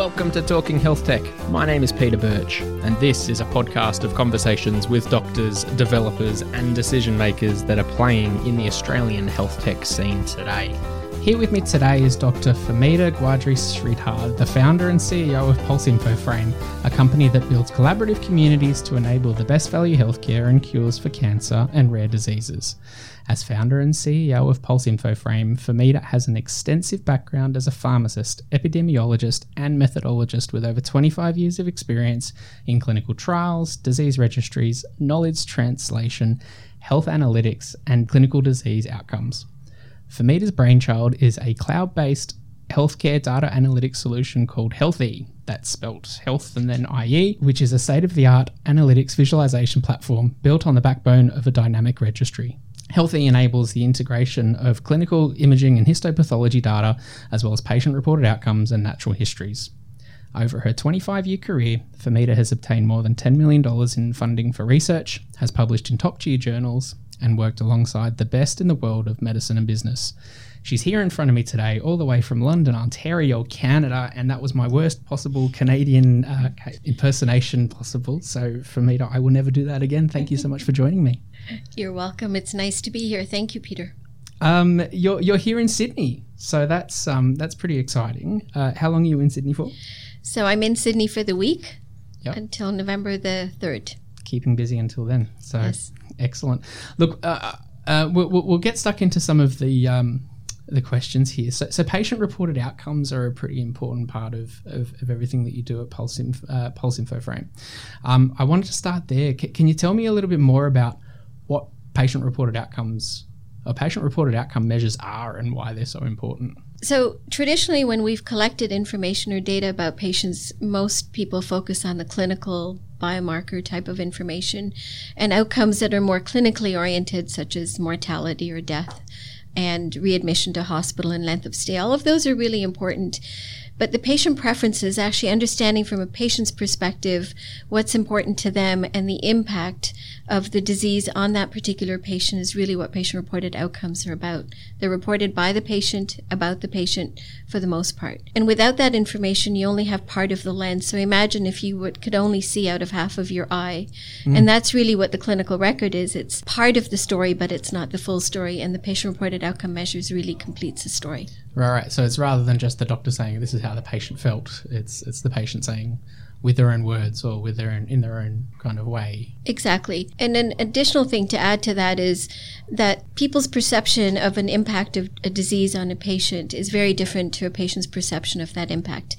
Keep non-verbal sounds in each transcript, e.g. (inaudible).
Welcome to Talking Health Tech. My name is Peter Birch, and this is a podcast of conversations with doctors, developers, and decision makers that are playing in the Australian health tech scene today. Here with me today is Dr. Femida Gwadry-Sridhar, the founder and CEO of Pulse InfoFrame, a company that builds collaborative communities to enable the best value healthcare and cures for cancer and rare diseases. As founder and CEO of Pulse InfoFrame, Femida has an extensive background as a pharmacist, epidemiologist, and methodologist with over 25 years of experience in clinical trials, disease registries, knowledge translation, health analytics, and clinical disease outcomes. Femida's brainchild is a cloud based healthcare data analytics solution called Healthie. That's spelt health and then IE, which is a state of the art analytics visualization platform built on the backbone of a dynamic registry. Healthie enables the integration of clinical imaging and histopathology data, as well as patient reported outcomes and natural histories. Over her 25 year career, Femida has obtained more than $10 million in funding for research, has published in top tier journals, and worked alongside the best in the world of medicine and business. She's here in front of me today, all the way from London, Ontario, Canada, and that was my worst possible Canadian uh, impersonation possible. So, for me, I will never do that again. Thank you so much for joining me. You're welcome. It's nice to be here. Thank you, Peter. Um, you're you're here in Sydney, so that's um, that's pretty exciting. Uh, how long are you in Sydney for? So I'm in Sydney for the week yep. until November the third. Keeping busy until then. So yes. Excellent. Look, uh, uh, we'll, we'll, get stuck into some of the um, the questions here. So, so patient reported outcomes are a pretty important part of, of, of everything that you do at Pulse, Inf, uh, Pulse InfoFrame. Um, I wanted to start there. C- can you tell me a little bit more about what patient reported outcomes or patient reported outcome measures are and why they're so important? So, traditionally, when we've collected information or data about patients, most people focus on the clinical biomarker type of information and outcomes that are more clinically oriented, such as mortality or death and readmission to hospital and length of stay. All of those are really important. But the patient preferences, actually understanding from a patient's perspective what's important to them and the impact of the disease on that particular patient is really what patient reported outcomes are about. They're reported by the patient, about the patient for the most part. And without that information, you only have part of the lens. So imagine if you would, could only see out of half of your eye. Mm. And that's really what the clinical record is. It's part of the story, but it's not the full story. And the patient reported outcome measures really completes the story. Right, right. So it's rather than just the doctor saying this is how the patient felt. It's it's the patient saying with their own words or with their own in their own kind of way. Exactly. And an additional thing to add to that is that people's perception of an impact of a disease on a patient is very different to a patient's perception of that impact.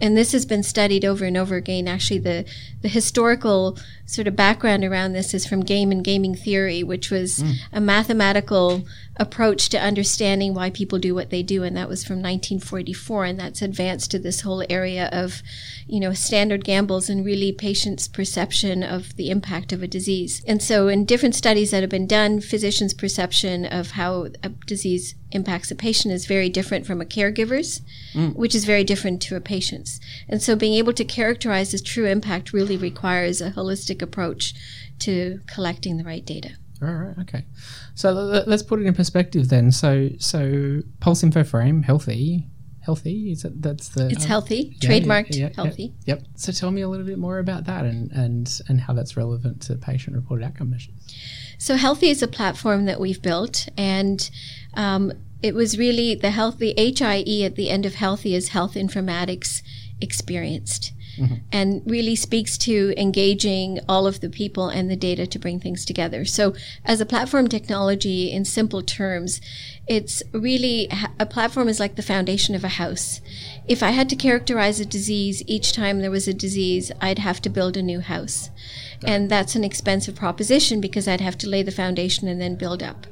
And this has been studied over and over again. Actually, the, the historical sort of background around this is from game and gaming theory, which was mm. a mathematical approach to understanding why people do what they do. And that was from 1944. And that's advanced to this whole area of, you know, standard gambles and really patients' perception of the impact of a disease. And so in different studies that have been done, physicians' perception of how a disease impacts a patient is very different from a caregiver's, mm. which is very different to a patient's. And so being able to characterize this true impact really requires a holistic approach to collecting the right data. All right. Okay. So let's put it in perspective then. So so Pulse InfoFrame, Healthie, Healthie is that that's the it's uh, Healthie yeah, trademarked yeah, yeah, Healthie. Yep. So tell me a little bit more about that and and and how that's relevant to patient reported outcome measures. So Healthie is a platform that we've built and. Um, it was really the Healthie HIE at the end of Healthie is health informatics experienced. Mm-hmm. and really speaks to engaging all of the people and the data to bring things together. So, as a platform technology, in simple terms, it's really a platform is like the foundation of a house. If I had to characterize a disease each time there was a disease, I'd have to build a new house. And that's an expensive proposition because I'd have to lay the foundation and then build up.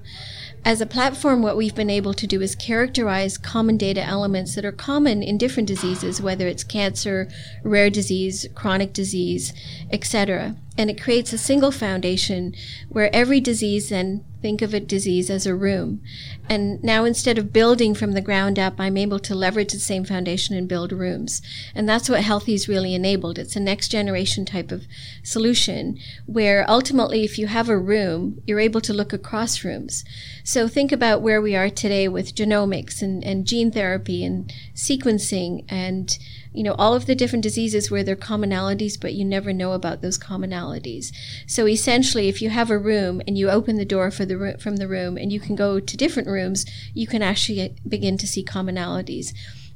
As a platform, what we've been able to do is characterize common data elements that are common in different diseases, whether it's cancer, rare disease, chronic disease, etc., and it creates a single foundation where every disease then think of a disease as a room. And now instead of building from the ground up i'm able to leverage the same foundation and build rooms. And that's what Healthie's really enabled. It's a next generation type of solution where ultimately if you have a room you're able to look across rooms. So think about where we are today with genomics and, and gene therapy and sequencing and you know, all of the different diseases where there are commonalities, but you never know about those commonalities. So essentially, if you have a room and you open the door for the from the room and you can go to different rooms, you can actually uh, begin to see commonalities.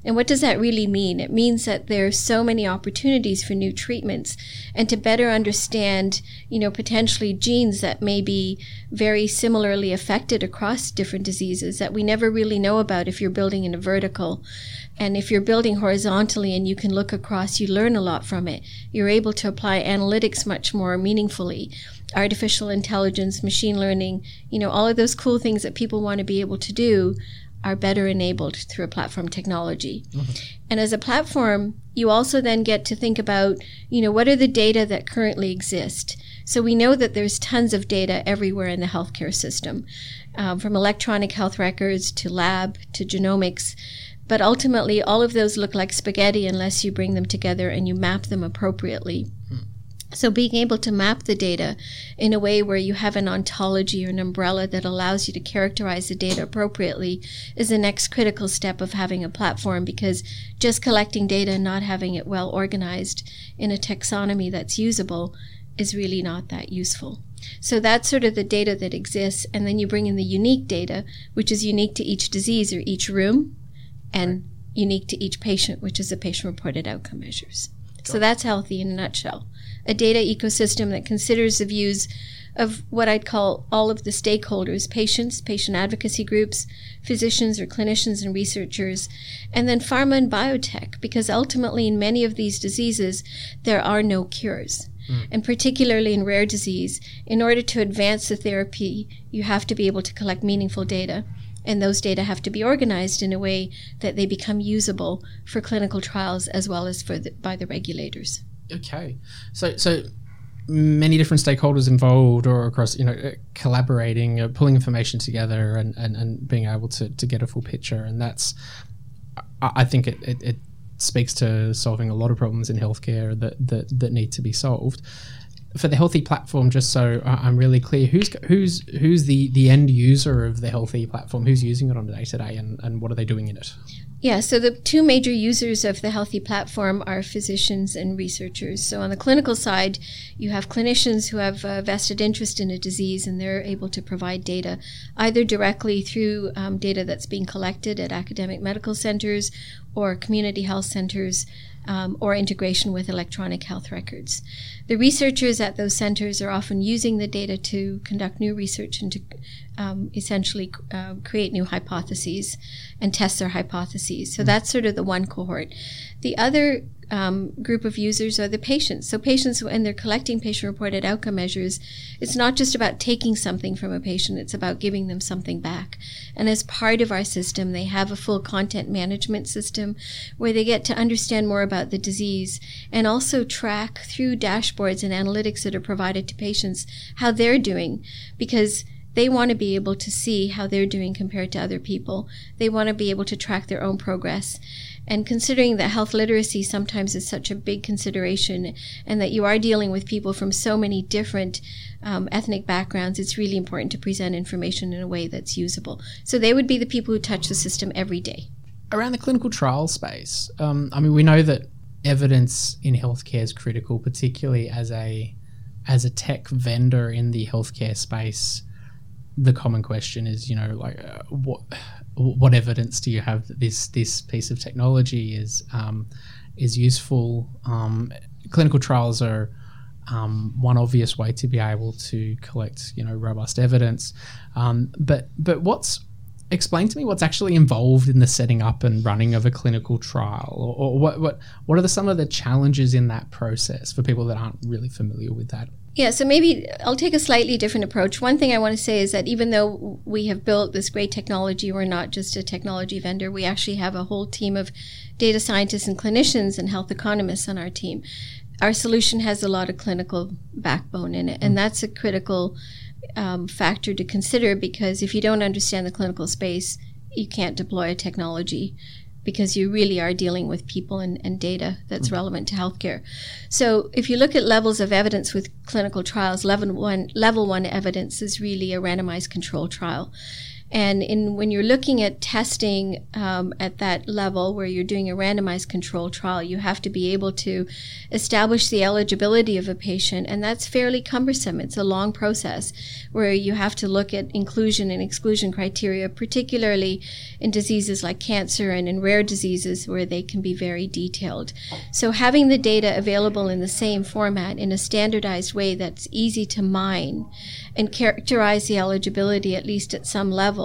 And what does that really mean? It means that there are so many opportunities for new treatments and to better understand, you know, potentially genes that may be very similarly affected across different diseases that we never really know about if you're building in a vertical. And if you're building horizontally and you can look across, you learn a lot from it. You're able to apply analytics much more meaningfully. Artificial intelligence, machine learning, you know, all of those cool things that people want to be able to do are better enabled through a platform technology. Mm-hmm. And as a platform, you also then get to think about, you know, what are the data that currently exist? So we know that there's tons of data everywhere in the healthcare system, um, from electronic health records to lab to genomics. But ultimately, all of those look like spaghetti unless you bring them together and you map them appropriately. Hmm. So, being able to map the data in a way where you have an ontology or an umbrella that allows you to characterize the data appropriately is the next critical step of having a platform because just collecting data and not having it well organized in a taxonomy that's usable is really not that useful. So that's sort of the data that exists. And then you bring in the unique data, which is unique to each disease or each room and unique to each patient, which is the patient reported outcome measures. So that's Healthie in a nutshell. A data ecosystem that considers the views of what I'd call all of the stakeholders patients, patient advocacy groups, physicians or clinicians and researchers, and then pharma and biotech, because ultimately in many of these diseases, there are no cures. Mm. And particularly in rare disease, in order to advance the therapy, you have to be able to collect meaningful data and those data have to be organized in a way that they become usable for clinical trials as well as for the, by the regulators. Okay, so so many different stakeholders involved or across you know uh, collaborating uh, pulling information together and, and, and being able to, to get a full picture. And that's i think it, it, it speaks to solving a lot of problems in healthcare that, that, that need to be solved for the Healthie platform, just so I'm really clear, who's who's who's the the end user of the Healthie platform? Who's using it on a day to day, and and what are they doing in it? Yeah, so the two major users of the Healthie platform are physicians and researchers. So on the clinical side, you have clinicians who have a vested interest in a disease and they're able to provide data either directly through um, data that's being collected at academic medical centers or community health centers um, or integration with electronic health records. The researchers at those centers are often using the data to conduct new research and to um, essentially uh, create new hypotheses and test their hypotheses. So mm. that's sort of the one cohort. The other um, group of users are the patients. So patients, when they're collecting patient-reported outcome measures, it's not just about taking something from a patient; it's about giving them something back. And as part of our system, they have a full content management system where they get to understand more about the disease and also track through dashboards and analytics that are provided to patients how they're doing, because they want to be able to see how they're doing compared to other people. They want to be able to track their own progress. And considering that health literacy sometimes is such a big consideration and that you are dealing with people from so many different um, ethnic backgrounds, it's really important to present information in a way that's usable. So they would be the people who touch the system every day. Around the clinical trial space, um, I mean, we know that evidence in healthcare is critical, particularly as a as a tech vendor in the healthcare space. The common question is, you know, like uh, what what evidence do you have that this this piece of technology is um, is useful? Um, clinical trials are um, one obvious way to be able to collect you know robust evidence, um, but but what's explain to me what's actually involved in the setting up and running of a clinical trial, or, or what what what are the, some of the challenges in that process for people that aren't really familiar with that? Yeah, so maybe I'll take a slightly different approach. One thing I want to say is that even though we have built this great technology, we're not just a technology vendor. We actually have a whole team of data scientists and clinicians and health economists on our team. our solution has a lot of clinical backbone in it, and mm. that's a critical um, factor to consider because if you don't understand the clinical space, you can't deploy a technology because you really are dealing with people and, and data that's mm-hmm. relevant to healthcare. So if you look at levels of evidence with clinical trials, level one, level one evidence is really a randomized control trial. And in when you're looking at testing um, at that level where you're doing a randomized control trial, you have to be able to establish the eligibility of a patient, and that's fairly cumbersome. It's a long process where you have to look at inclusion and exclusion criteria, particularly in diseases like cancer and in rare diseases where they can be very detailed. So having the data available in the same format in a standardized way that's easy to mine and characterize the eligibility at least at some level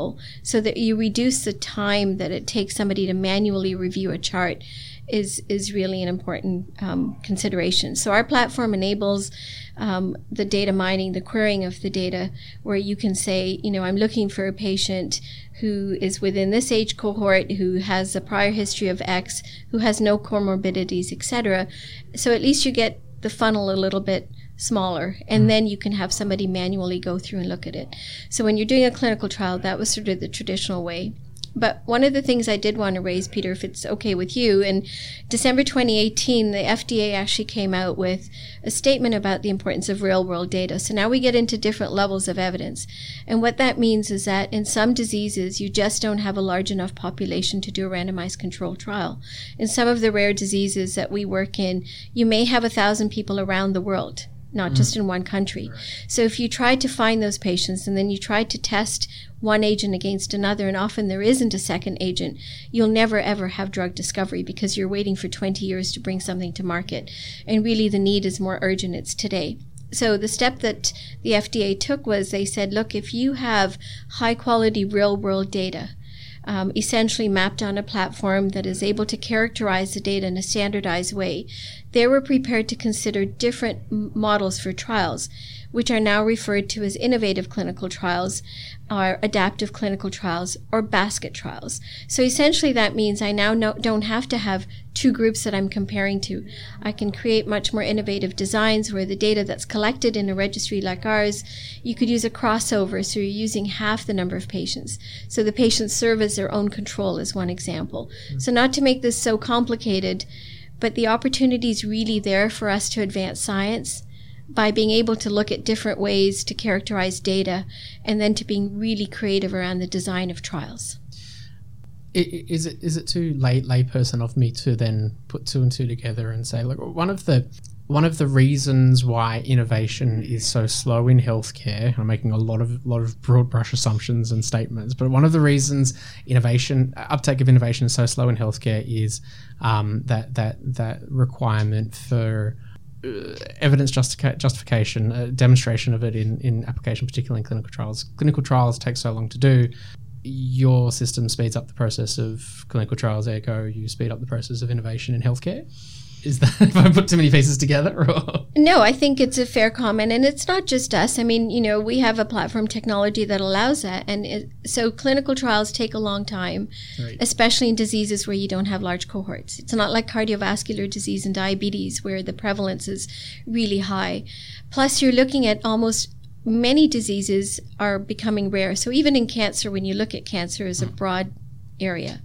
so that you reduce the time that it takes somebody to manually review a chart is is really an important um, consideration. So our platform enables um, the data mining, the querying of the data, where you can say, you know, I'm looking for a patient who is within this age cohort, who has a prior history of X, who has no comorbidities, etc. So at least you get the funnel a little bit smaller and mm. then you can have somebody manually go through and look at it so when you're doing a clinical trial that was sort of the traditional way but one of the things I did want to raise, Peter, if it's okay with you, in December 2018, the FDA actually came out with a statement about the importance of real world data. So now we get into different levels of evidence. And what that means is that in some diseases, you just don't have a large enough population to do a randomized controlled trial. In some of the rare diseases that we work in, you may have a thousand people around the world not mm. just in one country. Right. So if you try to find those patients and then you try to test one agent against another, and often there isn't a second agent, you'll never ever have drug discovery because you're waiting for 20 years to bring something to market. And really, the need is more urgent. It's today. So the step that the FDA took was they said, look, if you have high quality real world data, um, essentially mapped on a platform that is able to characterize the data in a standardized way, they were prepared to consider different models for trials, which are now referred to as innovative clinical trials, or adaptive clinical trials, or basket trials. So essentially, that means I now no, don't have to have two groups that I'm comparing to. I can create much more innovative designs where the data that's collected in a registry like ours, you could use a crossover, so you're using half the number of patients. So the patients serve as their own control, is one example. Mm-hmm. So, not to make this so complicated, but the opportunity is really there for us to advance science by being able to look at different ways to characterize data and then to being really creative around the design of trials. Is it is it too late layperson of me to then put two and two together and say, look, one of the one of the reasons why innovation is so slow in healthcare, I'm making a lot of lot of broad brush assumptions and statements, but one of the reasons innovation uptake of innovation is so slow in healthcare is um, that that that requirement for uh, evidence justica- justification, uh, demonstration of it in, in application, particularly in clinical trials. Clinical trials take so long to do. Your system speeds up the process of clinical trials, ergo, you speed up the process of innovation in healthcare is that (laughs) if I put too many pieces together? Or? No, I think it's a fair comment, and it's not just us. I mean, you know, we have a platform technology that allows that, and it, so clinical trials take a long time, right. especially in diseases where you don't have large cohorts. It's not like cardiovascular disease and diabetes where the prevalence is really high. Plus, you're looking at almost many diseases are becoming rare. So even in cancer, when you look at cancer as a hmm. broad area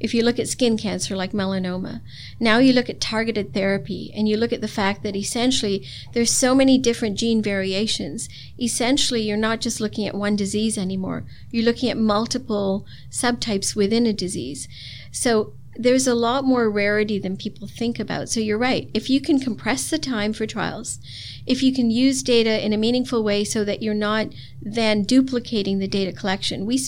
if you look at skin cancer like melanoma, now you look at targeted therapy and you look at the fact that essentially there's so many different gene variations. Essentially, you're not just looking at one disease anymore. You're looking at multiple subtypes within a disease. So there's a lot more rarity than people think about. So you're right. If you can compress the time for trials, if you can use data in a meaningful way so that you're not then duplicating the data collection. We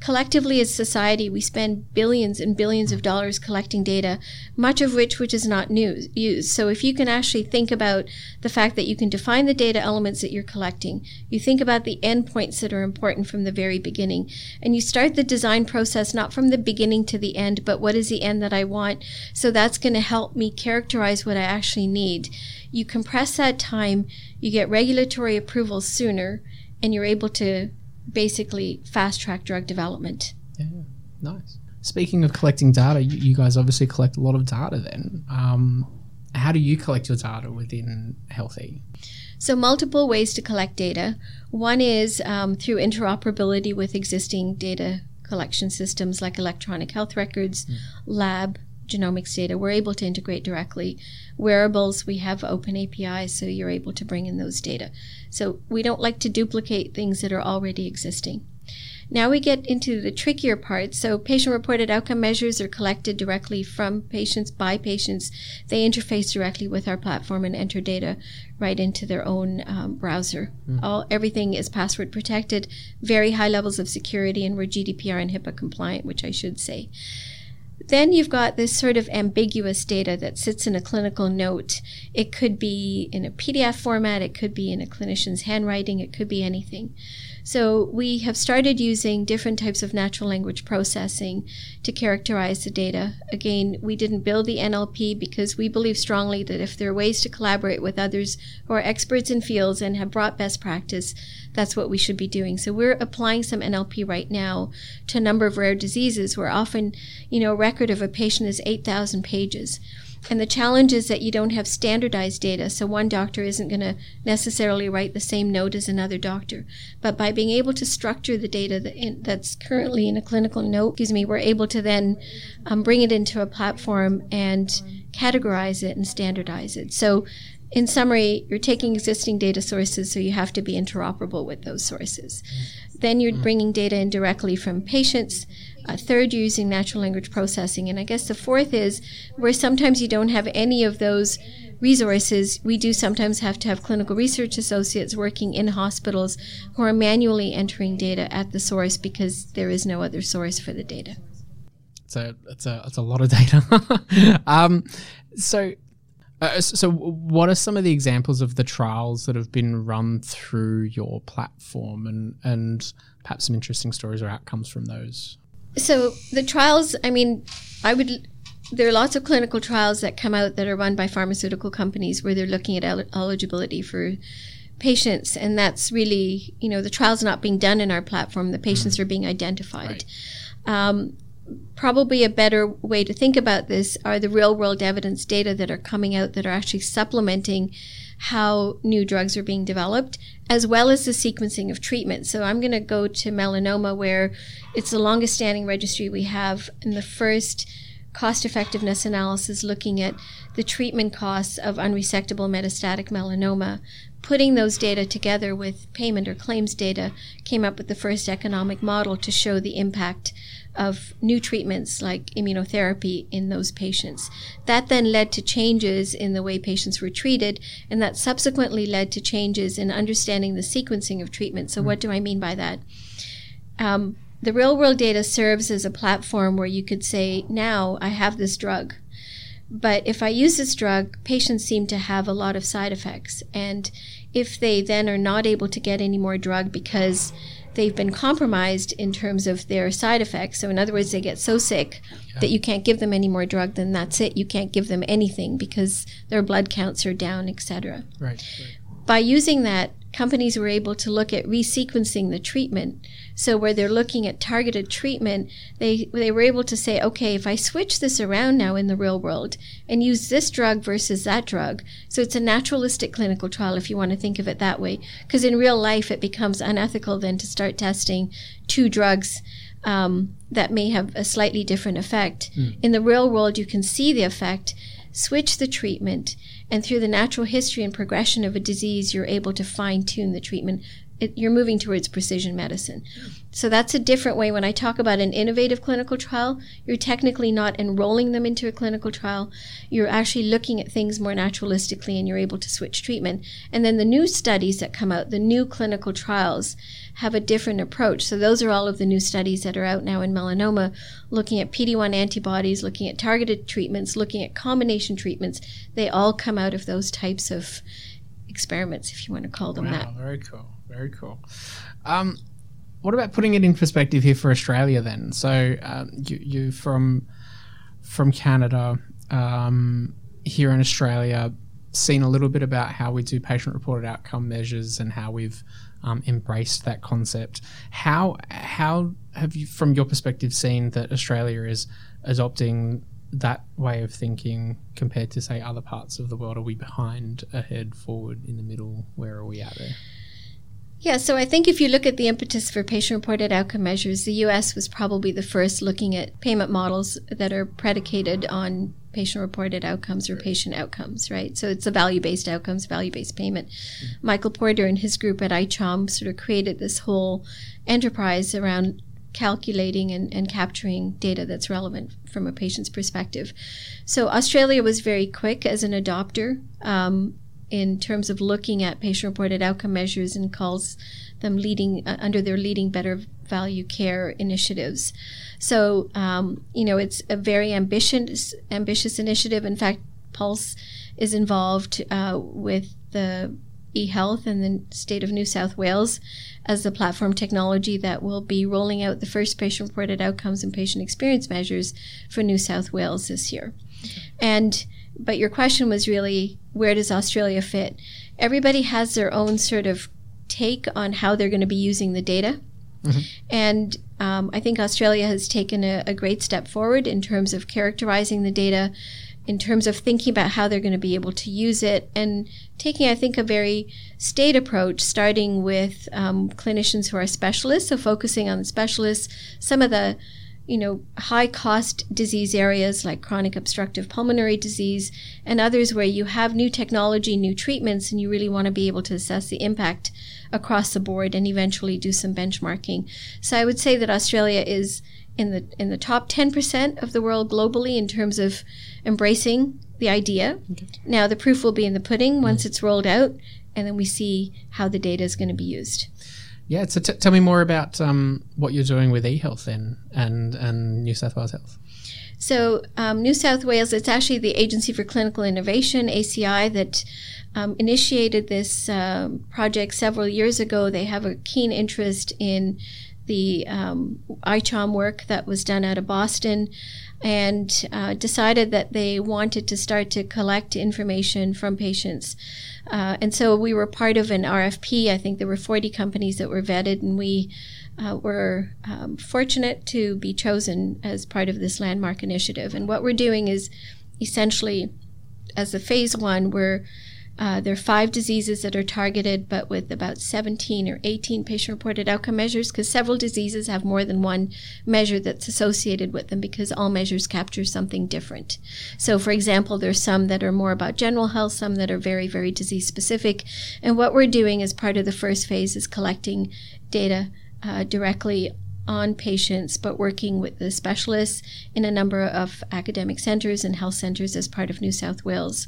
collectively as society we spend billions and billions of dollars collecting data, much of which which is not new, used. So if you can actually think about the fact that you can define the data elements that you're collecting, you think about the endpoints that are important from the very beginning, and you start the design process not from the beginning to the end, but what is the end that I want. So that's going to help me characterize what I actually need. You compress that time, you get regulatory approval sooner, and you're able to basically fast track drug development. Yeah, nice. Speaking of collecting data, you, you, guys obviously collect a lot of data then. Um, how do you collect your data within Healthie? So, multiple ways to collect data. One is um, through interoperability with existing data collection systems like electronic health records, mm. lab, genomics data. We're able to integrate directly. Wearables, we have open APIs, so you're able to bring in those data. So, we don't like to duplicate things that are already existing. Now we get into the trickier part. So patient reported outcome measures are collected directly from patients by patients. They interface directly with our platform and enter data right into their own um, browser. Mm. All everything is password protected, very high levels of security, and we're GDPR and HIPAA compliant, which I should say. Then you've got this sort of ambiguous data that sits in a clinical note. It could be in a PDF format, it could be in a clinician's handwriting, it could be anything. So we have started using different types of natural language processing to characterize the data. Again, we didn't build the NLP because we believe strongly that if there are ways to collaborate with others who are experts in fields and have brought best practice, that's what we should be doing. So we're applying some NLP right now to a number of rare diseases where often, you know, a record of a patient is 8,000 pages. And the challenge is that you don't have standardized data, so one doctor isn't going to necessarily write the same note as another doctor. But by being able to structure the data that in, that's currently in a clinical note, excuse me, we're able to then um, bring it into a platform and categorize it and standardize it. So in summary, you're taking existing data sources, so you have to be interoperable with those sources. Then you're bringing data in directly from patients. Third, using natural language processing. And I guess the fourth is where sometimes you don't have any of those resources, we do sometimes have to have clinical research associates working in hospitals who are manually entering data at the source because there is no other source for the data. A, it's a, it's a lot of data. (laughs) um, so uh, so, what are some of the examples of the trials that have been run through your platform, and and perhaps some interesting stories or outcomes from those? So the trials, I mean, I would. There are lots of clinical trials that come out that are run by pharmaceutical companies where they're looking at el- eligibility for patients, and that's really, you know, the trials not being done in our platform. The patients mm. are being identified. Right. Um, probably a better way to think about this are the real world evidence data that are coming out that are actually supplementing how new drugs are being developed, as well as the sequencing of treatment. So I'm going to go to melanoma, where it's the longest standing registry we have, and the first cost effectiveness analysis looking at the treatment costs of unresectable metastatic melanoma. Putting those data together with payment or claims data came up with the first economic model to show the impact of new treatments like immunotherapy in those patients. That then led to changes in the way patients were treated, and that subsequently led to changes in understanding the sequencing of treatment. So, mm. what do I mean by that? Um, the real world data serves as a platform where you could say, now I have this drug. But if I use this drug, patients seem to have a lot of side effects. And if they then are not able to get any more drug because they've been compromised in terms of their side effects. So, in other words, they get so sick yeah. that you can't give them any more drug, then that's it. You can't give them anything because their blood counts are down, etc. Right, right. By using that, companies were able to look at resequencing the treatment. So where they're looking at targeted treatment, they they were able to say, okay, if I switch this around now in the real world and use this drug versus that drug, so it's a naturalistic clinical trial if you want to think of it that way, because in real life it becomes unethical then to start testing two drugs. Um, that may have a slightly different effect. Mm. In the real world, you can see the effect, switch the treatment, and through the natural history and progression of a disease, you're able to fine tune the treatment. It, you're moving towards precision medicine. So that's a different way. When I talk about an innovative clinical trial, you're technically not enrolling them into a clinical trial. You're actually looking at things more naturalistically and you're able to switch treatment. And then the new studies that come out, the new clinical trials, have a different approach. So those are all of the new studies that are out now in melanoma, looking at PD-1 antibodies, looking at targeted treatments, looking at combination treatments. They all come out of those types of experiments, if you want to call them wow, that. Very cool. Very cool. Um, what about putting it in perspective here for Australia then? So um, you, you from from Canada um, here in Australia, seen a little bit about how we do patient reported outcome measures and how we've um, embraced that concept. How how have you, from your perspective, seen that Australia is adopting that way of thinking compared to say other parts of the world? Are we behind, ahead, forward, in the middle? Where are we at there? Yeah, so I think if you look at the impetus for patient reported outcome measures, the US was probably the first looking at payment models that are predicated on patient reported outcomes or patient outcomes, right? So it's a value based outcomes, value based payment. Mm-hmm. Michael Porter and his group at ICHOM sort of created this whole enterprise around calculating and, and capturing data that's relevant from a patient's perspective. So Australia was very quick as an adopter. Um, in terms of looking at patient reported outcome measures and calls them leading uh, under their leading better value care initiatives. So, um, you know, it's a very ambitious, ambitious initiative. In fact, Pulse is involved uh, with the eHealth in the state of New South Wales as the platform technology that will be rolling out the first patient reported outcomes and patient experience measures for New South Wales this year. Okay. And but your question was really where does Australia fit? Everybody has their own sort of take on how they're going to be using the data. Mm-hmm. And um, I think Australia has taken a, a, great step forward in terms of characterizing the data, in terms of thinking about how they're going to be able to use it, and taking, I think, a very state approach, starting with um, clinicians who are specialists, so focusing on the specialists. Some of the you know, high cost disease areas like chronic obstructive pulmonary disease and others where you have new technology, new treatments, and you really want to be able to assess the impact across the board and eventually do some benchmarking. So I would say that Australia is in the in the top 10% of the world globally in terms of embracing the idea. Okay. Now the proof will be in the pudding once mm. it's rolled out and then we see how the data is going to be used. Yeah, so t- tell me more about um, what you're doing with eHealth then and, and New South Wales Health. So, um, New South Wales, it's actually the Agency for Clinical Innovation, ACI, that um, initiated this um, project several years ago. They have a keen interest in the um, ICHOM work that was done out of Boston and uh, decided that they wanted to start to collect information from patients. Uh, and so we were part of an RFP. I think there were 40 companies that were vetted, and we uh, were um, fortunate to be chosen as part of this landmark initiative. And what we're doing is essentially, as a phase one, we're uh, there are five diseases that are targeted, but with about 17 or 18 patient reported outcome measures, because several diseases have more than one measure that's associated with them, because all measures capture something different. So, for example, there's some that are more about general health, some that are very, very disease specific. And what we're doing as part of the first phase is collecting data uh, directly on patients, but working with the specialists in a number of academic centers and health centers as part of New South Wales.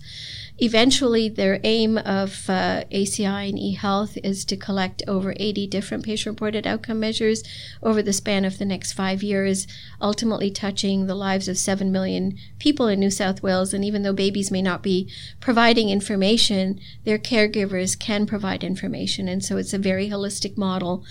Eventually, their aim of uh, ACI and eHealth is to collect over 80 different patient reported outcome measures over the span of the next five years, ultimately touching the lives of 7 million people in New South Wales. And even though babies may not be providing information, their caregivers can provide information. And so it's a very holistic model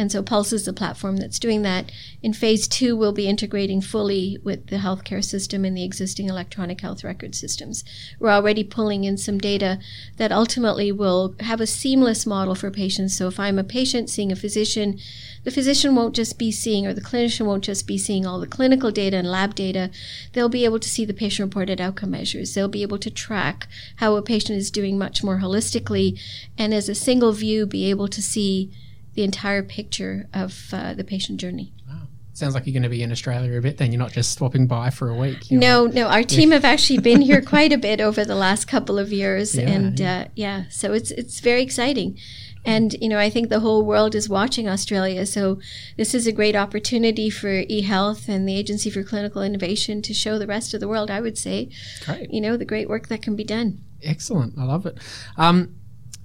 and so Pulse is the platform that's doing that. In phase two, we'll be integrating fully with the healthcare system and the existing electronic health record systems. We're already pulling in some data that ultimately will have a seamless model for patients. So if I'm a patient seeing a physician, the physician won't just be seeing, or the clinician won't just be seeing all the clinical data and lab data. They'll be able to see the patient reported outcome measures. They'll be able to track how a patient is doing much more holistically, and as a single view, be able to see the entire picture of uh, the patient journey. Wow. Sounds like you're going to be in Australia a bit then. You're not just swapping by for a week. no, no. Our team have actually been here (laughs) quite a bit over the last couple of years. Yeah, and yeah. Uh, yeah, so it's, it's very exciting. And, you know, I think the whole world is watching Australia. So this is a great opportunity for eHealth and the Agency for Clinical Innovation to show the rest of the world, I would say, great. you know, the great work that can be done. Excellent. I love it. Um,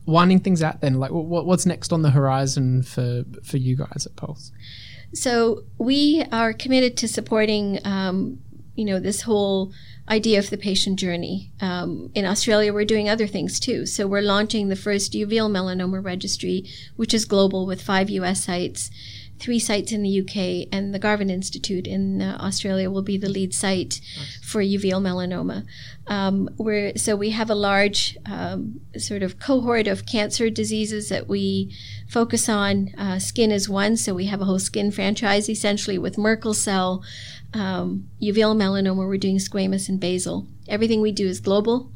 winding things out then? Like what, what's next on the horizon for for you guys at pulse? So we are committed to supporting um, you know this whole idea of the patient journey. Um, in australia we're doing other things too. So we're launching the first uveal melanoma registry which is global with five us sites three sites in the UK, and the Garvan Institute in uh, Australia will be the lead site nice. for uveal melanoma. Um, we're, so we have a large um, sort of cohort of cancer diseases that we focus on. Uh, skin is one, so we have a whole skin franchise essentially with Merkel cell, um, uveal melanoma. We're doing squamous and basal. Everything we do is global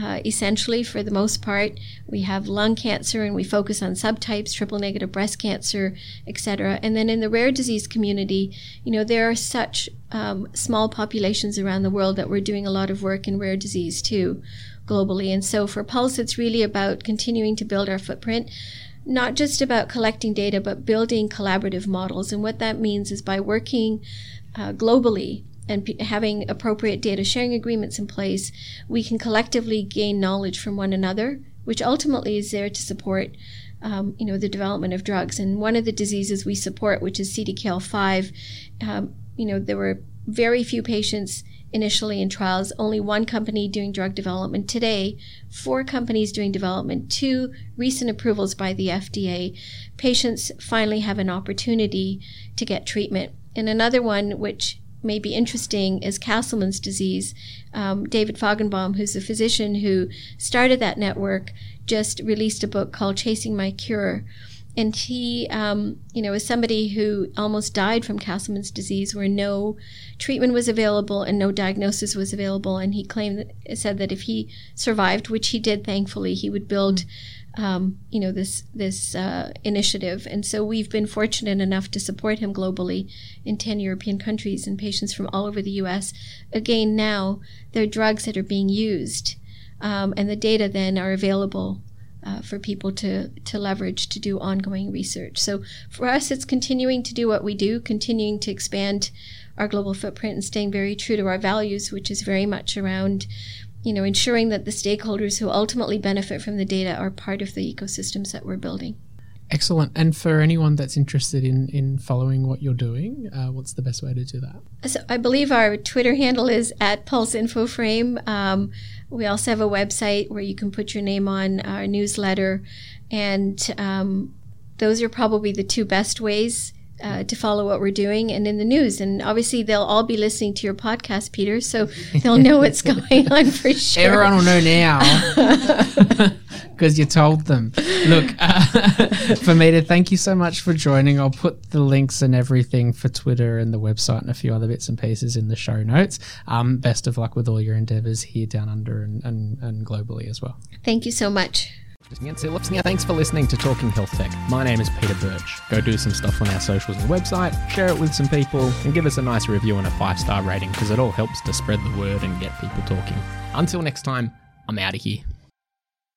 uh, essentially for the most part. We have lung cancer and we focus on subtypes, triple negative breast cancer, etc. And then in the rare disease community, you know, there are such um, small populations around the world that we're doing a lot of work in rare disease too, globally. And so for Pulse, it's really about continuing to build our footprint not just about collecting data, but building collaborative models. And what that means is by working uh, globally and p- having appropriate data sharing agreements in place, we can collectively gain knowledge from one another, which ultimately is there to support, um, you know, the development of drugs. And one of the diseases we support, which is CDKL5, um, you know, there were very few patients initially in trials, only one company doing drug development. Today, four companies doing development, two recent approvals by the FDA. Patients finally have an opportunity to get treatment. And another one, which may be interesting is Castleman's disease. Um, David Fajgenbaum, who's a physician who started that network, just released a book called Chasing My Cure. And he, um, you know, is somebody who almost died from Castleman's disease, where no treatment was available and no diagnosis was available. And he claimed said that if he survived, which he did, thankfully, he would build um, you know this this uh, initiative, and so we've been fortunate enough to support him globally in ten European countries and patients from all over the U.S. Again, now there are drugs that are being used, um, and the data then are available uh, for people to to leverage to do ongoing research. So for us, it's continuing to do what we do, continuing to expand our global footprint and staying very true to our values, which is very much around you know, ensuring that the stakeholders who ultimately benefit from the data are part of the ecosystems that we're building. Excellent. And for anyone that's interested in, in following what you're doing, uh, what's the best way to do that? So I believe our Twitter handle is at Pulse InfoFrame. Um, we also have a website where you can put your name on our newsletter. And um, those are probably the two best ways uh, to follow what we're doing and in the news. And obviously, they'll all be listening to your podcast, Peter, so they'll know what's (laughs) going on for sure. Everyone will know now (laughs) (laughs) because you told them. Look, uh, Femida, thank you so much for joining. I'll put the links and everything for Twitter and the website and a few other bits and pieces in the show notes. Um, best of luck with all your endeavors here down under and, and, and globally as well. Thank you so much. Thanks for listening to Talking Health Tech. My name is Peter Birch. Go do some stuff on our socials and website, share it with some people, and give us a nice review and a five star rating because it all helps to spread the word and get people talking. Until next time, I'm out of here.